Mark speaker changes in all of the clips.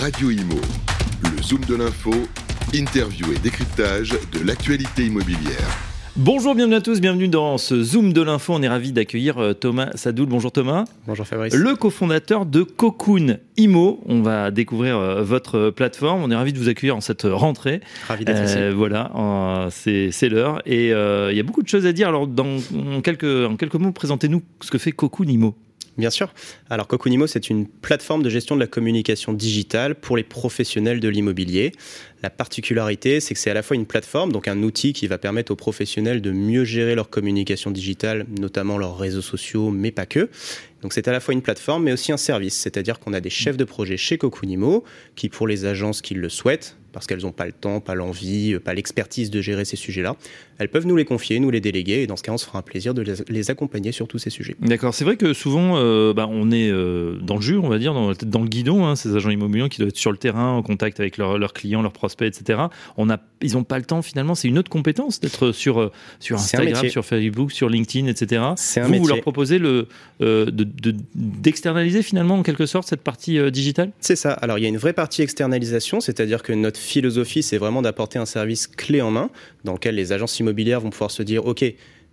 Speaker 1: Radio Imo, le zoom de l'info, interview et décryptage de l'actualité immobilière.
Speaker 2: Bonjour, bienvenue à tous, bienvenue dans ce Zoom de l'info. On est ravi d'accueillir euh, Thomas Sadoul. Bonjour Thomas.
Speaker 3: Bonjour Fabrice.
Speaker 2: Le cofondateur de Cocoon Imo. On va découvrir euh, votre plateforme. On est ravi de vous accueillir en cette rentrée.
Speaker 3: Ravi d'être ici.
Speaker 2: Euh, voilà, c'est l'heure. Et il y a beaucoup de choses à dire. Alors, dans, en, quelques, en quelques mots, présentez-nous ce que fait Cocoon Imo.
Speaker 3: Bien sûr. Alors Cocoonimo, c'est une plateforme de gestion de la communication digitale pour les professionnels de l'immobilier. La particularité, c'est que c'est à la fois une plateforme, donc un outil qui va permettre aux professionnels de mieux gérer leur communication digitale, notamment leurs réseaux sociaux, mais pas que. Donc c'est à la fois une plateforme, mais aussi un service. C'est-à-dire qu'on a des chefs de projet chez Cocoonimo qui, pour les agences qui le souhaitent, parce qu'elles n'ont pas le temps, pas l'envie, pas l'expertise de gérer ces sujets-là, elles peuvent nous les confier, nous les déléguer, et dans ce cas, on se fera un plaisir de les accompagner sur tous ces sujets.
Speaker 2: D'accord, c'est vrai que souvent, euh, bah, on est euh, dans le jus, on va dire, dans, dans le guidon, hein, ces agents immobiliers qui doivent être sur le terrain, en contact avec leurs, leurs clients, leurs prospects, etc. On a, ils n'ont pas le temps finalement, c'est une autre compétence d'être sur, euh, sur Instagram, sur Facebook, sur LinkedIn, etc.
Speaker 3: Un
Speaker 2: vous,
Speaker 3: métier.
Speaker 2: vous leur proposez le, euh, de, de, d'externaliser finalement en quelque sorte cette partie euh, digitale?
Speaker 3: C'est ça. Alors il y a une vraie partie externalisation, c'est-à-dire que notre philosophie, c'est vraiment d'apporter un service clé en main dans lequel les agences immobilières vont pouvoir se dire, OK,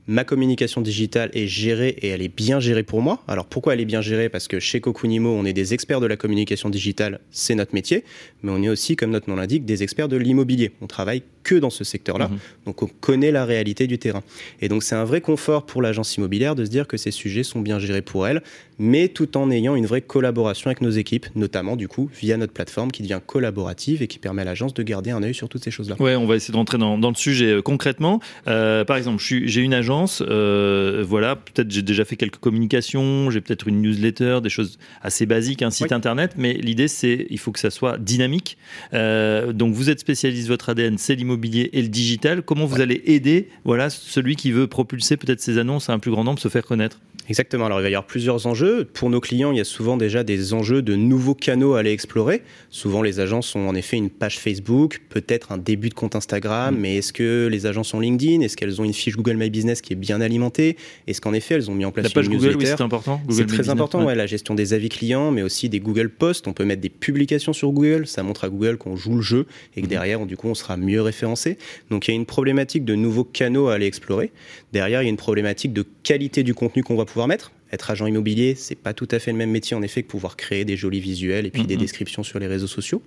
Speaker 3: ma communication digitale est gérée et elle est bien gérée pour moi. Alors pourquoi elle est bien gérée? Parce que chez Cocoonimo, on est des experts de la communication digitale, c'est notre métier, mais on est aussi, comme notre nom l'indique, des experts de l'immobilier. On travaille que dans ce secteur-là,
Speaker 2: Mhm.
Speaker 3: donc on connaît la réalité du terrain. Et donc c'est un vrai confort pour l'agence immobilière de se dire que ces sujets sont bien gérés pour elle, mais tout en ayant une vraie collaboration avec nos équipes, notamment du coup via notre plateforme qui devient collaborative et qui permet à l'agence de garder un œil sur toutes ces choses-là.
Speaker 2: Ouais, on va essayer de rentrer dans, dans le sujet euh, concrètement. Euh, par exemple, j'ai une agence, euh, voilà, peut-être j'ai déjà fait quelques communications, j'ai peut-être une newsletter, des choses assez basiques, un site
Speaker 3: Oui.
Speaker 2: internet, mais l'idée c'est il faut que ça soit dynamique. Euh, donc vous êtes spécialiste, votre ADN c'est l'immobilier et le digital. Comment vous allez aider, voilà, celui qui veut propulser peut-être ses annonces à un plus grand nombre, se faire connaître?
Speaker 3: Exactement. Alors, il va y avoir plusieurs enjeux. Pour nos clients, il y a souvent déjà des enjeux de nouveaux canaux à aller explorer. Souvent, les agences ont en effet une page Facebook, peut-être un début de compte Instagram, mais est-ce que les agences ont LinkedIn? Est-ce qu'elles ont une fiche Google My Business qui est bien alimentée? Est-ce qu'en effet, elles ont mis en place
Speaker 2: La page
Speaker 3: une
Speaker 2: Google, oui, c'est important.
Speaker 3: C'est très important,
Speaker 2: ouais.
Speaker 3: ouais, la gestion des avis clients, mais aussi des Google Posts. On peut mettre des publications sur Google. Ça montre à Google qu'on joue le jeu et que derrière, on- du coup, on sera mieux référencé. Donc, il y a une problématique de nouveaux canaux à aller explorer. Derrière, il y a une problématique de qualité du contenu qu'on va pouvoir mettre. Être agent immobilier, c'est pas tout à fait le même métier en effet que pouvoir créer des jolis visuels et puis des descriptions sur les réseaux sociaux.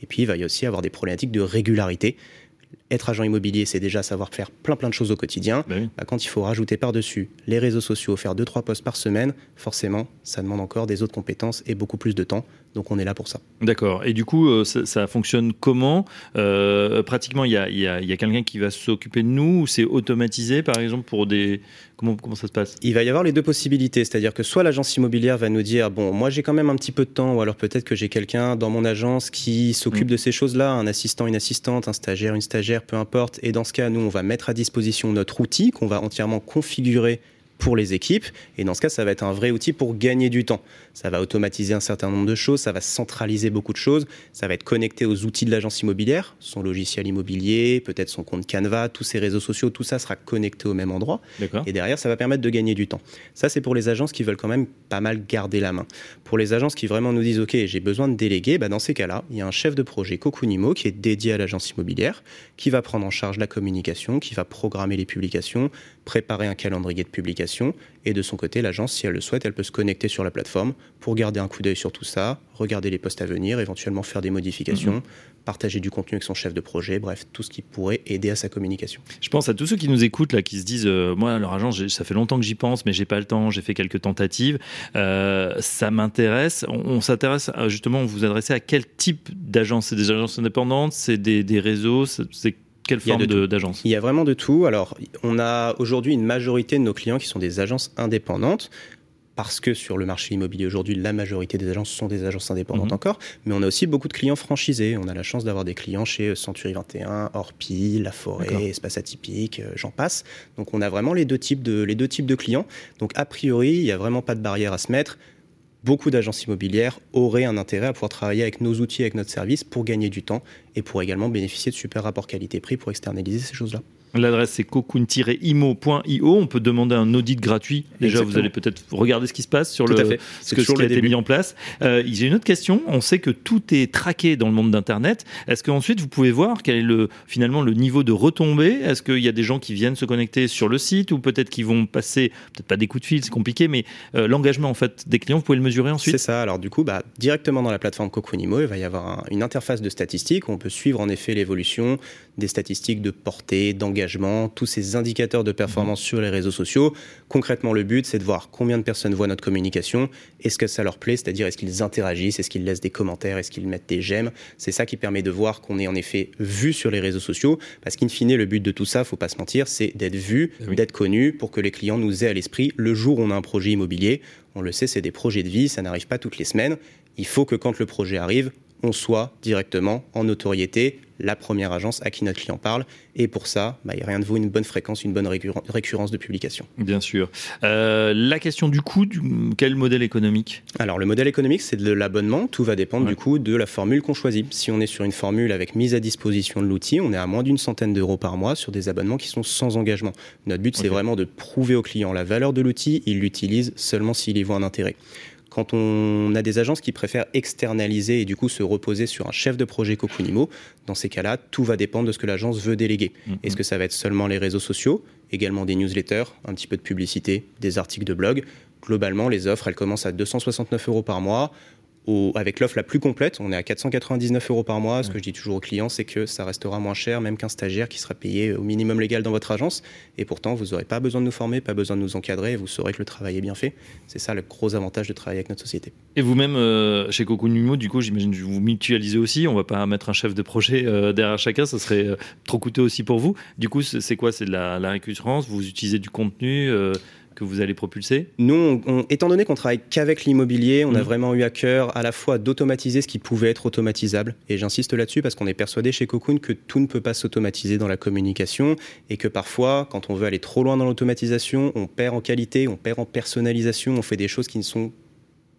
Speaker 3: Et puis, il va y aussi avoir des problématiques de régularité. Être agent immobilier, c'est déjà savoir faire plein plein de choses au quotidien.
Speaker 2: Bah oui.
Speaker 3: Bah, quand il faut rajouter par-dessus les réseaux sociaux, faire 2-3 posts par semaine, forcément, ça demande encore des autres compétences et beaucoup plus de temps. Donc on est là pour ça.
Speaker 2: D'accord. Et du coup, euh, ça, ça fonctionne comment? Euh, Pratiquement, il y a, il y a- il y a quelqu'un qui va s'occuper de nous ou c'est automatisé, par exemple, pour des... Comment, comment ça se passe?
Speaker 3: Il va y avoir les deux possibilités, c'est-à-dire que soit l'agence immobilière va nous dire bon, moi j'ai quand même un petit peu de temps, ou alors peut-être que j'ai quelqu'un dans mon agence qui s'occupe
Speaker 2: Mm.
Speaker 3: de ces choses-là, un assistant, une assistante, un stagiaire, une stagiaire, peu importe. Et dans ce cas, nous, on va mettre à disposition notre outil qu'on va entièrement configurer pour les équipes. Et dans ce cas, ça va être un vrai outil pour gagner du temps. Ça va automatiser un certain nombre de choses, ça va centraliser beaucoup de choses, ça va être connecté aux outils de l'agence immobilière, son logiciel immobilier, peut-être son compte Canva, tous ses réseaux sociaux, tout ça sera connecté au même endroit. Et derrière, ça va permettre de gagner du temps. Ça, c'est pour les agences qui veulent quand même pas mal garder la main. Pour les agences qui vraiment nous disent, OK, j'ai besoin de déléguer, bah dans ces cas-là, il y a un chef de projet Cocoonimo qui est dédié à l'agence immobilière, qui va prendre en charge la communication, qui va programmer les publications, préparer un calendrier de publication. Et de son côté, l'agence, si elle le souhaite, elle peut se connecter sur la plateforme pour garder un coup d'œil sur tout ça, regarder les postes à venir, éventuellement faire des modifications, partager du contenu avec son chef de projet, bref, tout ce qui pourrait aider à sa communication.
Speaker 2: Je pense à tous ceux qui nous écoutent, là, qui se disent euh, Moi, leur agence, ça fait longtemps que j'y pense, mais j'ai pas le temps, j'ai fait quelques tentatives. Euh, ça m'intéresse. On, on s'intéresse justement, vous vous adressez à quel type d'agence C'est des agences indépendantes? C'est des, des réseaux? C'est quelle forme d'agence?
Speaker 3: Il y a vraiment de tout. Alors, on a aujourd'hui une majorité de nos clients qui sont des agences indépendantes. Parce que sur le marché immobilier aujourd'hui, la majorité des agences sont des agences indépendantes
Speaker 2: Mhm.
Speaker 3: encore. Mais on a aussi beaucoup de clients franchisés. On a la chance d'avoir des clients chez Century 21, Orpi, La. Forêt, Espace Atypique, euh, j'en passe. Donc on a vraiment les deux, types de, les deux types de clients. Donc a priori, il n'y a vraiment pas de barrière à se mettre. Beaucoup d'agences immobilières auraient un intérêt à pouvoir travailler avec nos outils, avec notre service pour gagner du temps et pour également bénéficier de super rapports qualité-prix pour externaliser ces choses-là.
Speaker 2: L'adresse c'est cocoon-imo.io. On peut demander un audit gratuit. Déjà, vous allez peut-être regarder ce qui se passe sur le, ce, que, ce qui a été mis en place. Euh, J'ai une autre question. On sait que tout est traqué dans le monde d'Internet. Est-ce qu'ensuite vous pouvez voir quel est le, finalement le niveau de retombée? Est-ce qu'il y a des gens qui viennent se connecter sur le site ou peut-être qui vont passer, peut-être pas des coups de fil, c'est compliqué, mais euh, l'engagement en fait des clients, vous pouvez le mesurer ensuite?
Speaker 3: C'est ça. Alors du coup, bah, directement dans la plateforme Cocoonimo, il va y avoir une interface de statistiques où on peut suivre en effet l'évolution des statistiques de portée, d'engagement, tous ces indicateurs de performance mhm. sur les réseaux sociaux. Concrètement, le but, c'est de voir combien de personnes voient notre communication, est-ce que ça leur plaît, c'est-à-dire est-ce qu'ils interagissent, est-ce qu'ils laissent des commentaires, est-ce qu'ils mettent des j'aime? C'est ça qui permet de voir qu'on est en effet vu sur les réseaux sociaux, parce qu'in fine, le but de tout ça, faut pas se mentir, c'est d'être vu, eh d'être connu, pour que les clients nous aient à l'esprit le jour où on a un projet immobilier. On le sait, c'est des projets de vie, ça n'arrive pas toutes les semaines. Il faut que quand le projet arrive, on soit directement en notoriété la première agence à qui notre client parle. Et pour ça, bah, il n'y a rien de vous une bonne fréquence, une bonne récurrence de publication.
Speaker 2: Bien sûr. Euh, la question du coût, quel modèle économique?
Speaker 3: Alors le modèle économique, c'est de l'abonnement. Tout va dépendre du coup de la formule qu'on choisit. Si on est sur une formule avec mise à disposition de l'outil, on est à moins d'une centaine d'euros par mois sur des abonnements qui sont sans engagement. Notre but, c'est vraiment de prouver au client la valeur de l'outil. Il l'utilise seulement s'il y voit un intérêt. Quand on a des agences qui préfèrent externaliser et du coup se reposer sur un chef de projet Cocoonimo, dans ces cas-là, tout va dépendre de ce que l'agence veut déléguer. Mm-hmm. Est-ce que ça va être seulement les réseaux sociaux, également des newsletters, un petit peu de publicité, des articles de blog? Globalement, les offres, elles commencent à 269 euros par mois avec l'offre la plus complète, on est à 499 euros par mois. Ce que je dis toujours aux clients, c'est que ça restera moins cher, même qu'un stagiaire qui sera payé au minimum légal dans votre agence. Et pourtant, vous n'aurez pas besoin de nous former, pas besoin de nous encadrer, et vous saurez que le travail est bien fait. C'est ça le gros avantage de travailler avec notre société.
Speaker 2: Et vous-même, euh, chez Coco Numo, du coup, j'imagine que vous mutualisez aussi. On ne va pas mettre un chef de projet euh, derrière chacun, ça serait euh, trop coûteux aussi pour vous. Du coup, c'est quoi? C'est de la, la récurrence? Vous utilisez du contenu que vous allez propulser
Speaker 3: Nous, étant donné qu'on travaille qu'avec l'immobilier, on a mm. vraiment eu à cœur à la fois d'automatiser ce qui pouvait être automatisable. Et j'insiste là-dessus parce qu'on est persuadé chez Cocoon que tout ne peut pas s'automatiser dans la communication et que parfois, quand on veut aller trop loin dans l'automatisation, on perd en qualité, on perd en personnalisation, on fait des choses qui ne sont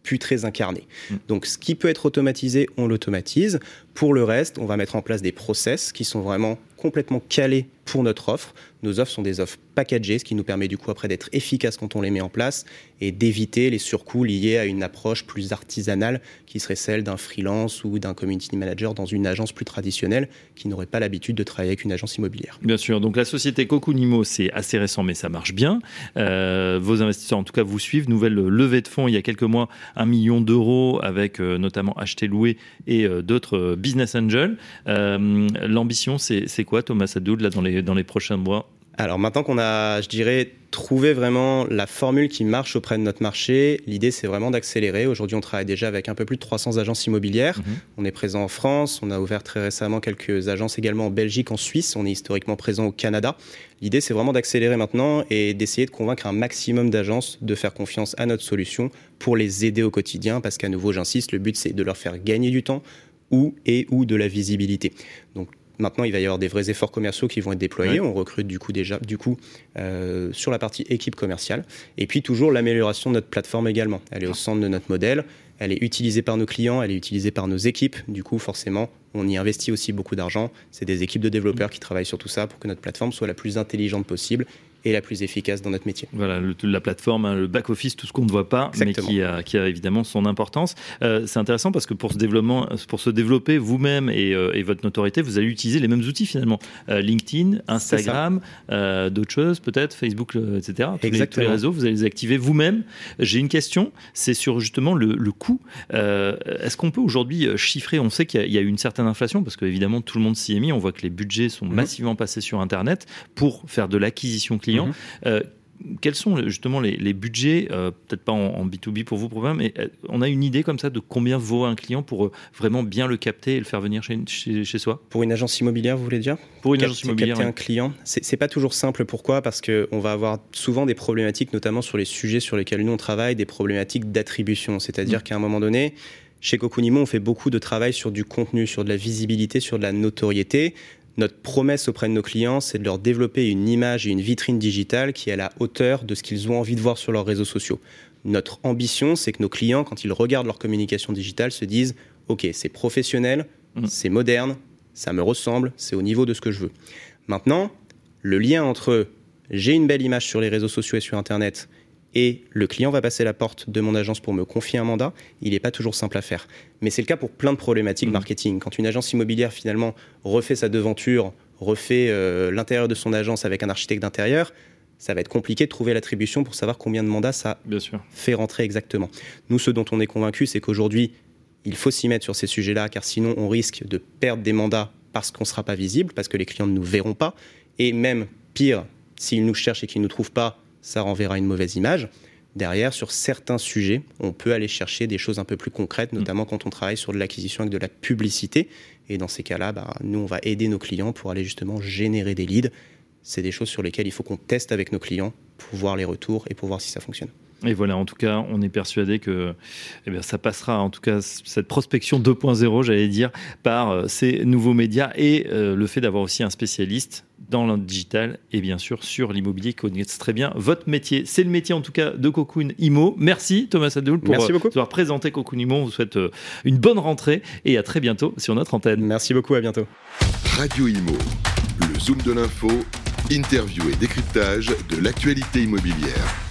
Speaker 3: plus très incarnées. Mm. Donc ce qui peut être automatisé, on l'automatise. Pour le reste, on va mettre en place des process qui sont vraiment complètement calés pour notre offre. Nos offres sont des offres packagées, ce qui nous permet du coup après d'être efficace quand on les met en place et d'éviter les surcoûts liés à une approche plus artisanale qui serait celle d'un freelance ou d'un community manager dans une agence plus traditionnelle qui n'aurait pas l'habitude de travailler avec une agence immobilière.
Speaker 2: Bien sûr, donc la société Cocoonimo, c'est assez récent mais ça marche bien. Euh, vos investisseurs en tout cas vous suivent. Nouvelle levée de fonds il y a quelques mois, un million d'euros avec euh, notamment acheter louer et euh, d'autres business angels. L'ambition c'est quoi Thomas Sadoud là dans les, dans les prochains mois
Speaker 3: alors maintenant qu'on a, je dirais, trouvé vraiment la formule qui marche auprès de notre marché, l'idée c'est vraiment d'accélérer. Aujourd'hui, on travaille déjà avec un peu plus de 300 agences immobilières. Mhm. On est présent en France, on a ouvert très récemment quelques agences également en Belgique, en Suisse, on est historiquement présent au Canada. L'idée c'est vraiment d'accélérer maintenant et d'essayer de convaincre un maximum d'agences de faire confiance à notre solution pour les aider au quotidien parce qu'à nouveau, j'insiste, le but c'est de leur faire gagner du temps ou et ou de la visibilité. Donc Maintenant, il va y avoir des vrais efforts commerciaux qui vont être déployés. On recrute du coup déjà, du coup, euh, sur la partie équipe commerciale. Et puis toujours l'amélioration de notre plateforme également. Elle est au centre de notre modèle. Elle est utilisée par nos clients, elle est utilisée par nos équipes. Du coup, forcément, on y investit aussi beaucoup d'argent. C'est des équipes de développeurs qui travaillent sur tout ça pour que notre plateforme soit la plus intelligente possible et la plus efficace dans notre métier.
Speaker 2: Voilà, la plateforme, hein, le back-office, tout ce qu'on ne voit pas, mais qui a, qui a, évidemment son importance. Euh, c'est intéressant parce que pour se, développement, pour se développer vous-même et, euh, et, votre notoriété, vous allez utiliser les mêmes outils finalement. Euh, LinkedIn, Instagram, d'autres choses peut-être, Facebook, etc. Tous les, tous les, réseaux, vous allez les activer vous-même. J'ai une question, c'est sur justement le, le coût. Est-ce qu'on peut aujourd'hui chiffrer? On sait qu'il y, y, a eu une certaine inflation parce qu'évidemment tout le monde s'y est mis. On voit que les budgets sont mhm. massivement passés sur Internet pour faire de l'acquisition client Mhm. Euh, quels sont justement les, budgets, euh, peut-être pas en, B2B pour vous, pour vous, mais euh, on a une idée comme ça de combien vaut un client pour vraiment bien le capter et le faire venir chez, chez, soi?
Speaker 3: Pour une agence immobilière, vous voulez dire?
Speaker 2: Pour une agence immobilière.
Speaker 3: Capter un client, c'est pas toujours simple. Pourquoi? Parce qu'on va avoir souvent des problématiques, notamment sur les sujets sur lesquels nous on travaille, des problématiques d'attribution. C'est-à-dire mm. qu'à un moment donné, chez Cocoonimo, on fait beaucoup de travail sur du contenu, sur de la visibilité, sur de la notoriété. Notre promesse auprès de nos clients, c'est de leur développer une image et une vitrine digitale qui est à la hauteur de ce qu'ils ont envie de voir sur leurs réseaux sociaux. Notre ambition, c'est que nos clients, quand ils regardent leur communication digitale, se disent OK, c'est professionnel, mmh. c'est moderne, ça me ressemble, c'est au niveau de ce que je veux. Maintenant, Le lien entre j'ai une belle image sur les réseaux sociaux et sur Internet et le client va passer la porte de mon agence pour me confier un mandat, il n'est pas toujours simple à faire. Mais c'est le cas pour plein de problématiques mmh. marketing. Quand une agence immobilière finalement refait sa devanture, refait euh, l'intérieur de son agence avec un architecte d'intérieur, ça va être compliqué de trouver l'attribution pour savoir combien de mandats ça fait rentrer exactement. Nous, ce dont on est convaincu, c'est qu'aujourd'hui, il faut s'y mettre sur ces sujets-là, car sinon on risque de perdre des mandats parce qu'on ne sera pas visible, parce que les clients ne nous verront pas, et même pire, s'ils nous cherchent et qu'ils ne nous trouvent pas, ça renverra une mauvaise image. Derrière, sur certains sujets, on peut aller chercher des choses un peu plus concrètes, mm. notamment quand on travaille sur de l'acquisition avec de la publicité. Et dans ces cas-là, bah, nous, on va aider nos clients pour aller justement générer des leads. C'est des choses sur lesquelles il faut qu'on teste avec nos clients pour voir les retours et pour voir si ça fonctionne.
Speaker 2: Et voilà, en tout cas, on est persuadé que eh bien, ça passera, en tout cas, cette prospection 2.0, j'allais dire, par euh, ces nouveaux médias et euh, le fait d'avoir aussi un spécialiste dans le digital et bien sûr sur l'immobilier qui connaît très bien votre métier. C'est le métier en tout cas de Cocoon Imo. Merci Thomas Adoul pour
Speaker 3: Merci beaucoup.
Speaker 2: avoir présenté Cocoon Imo. On vous souhaite euh, une bonne rentrée et à très bientôt sur notre antenne.
Speaker 3: Merci beaucoup, à bientôt.
Speaker 1: Radio Imo, le zoom de l'info, interview et décryptage de l'actualité immobilière.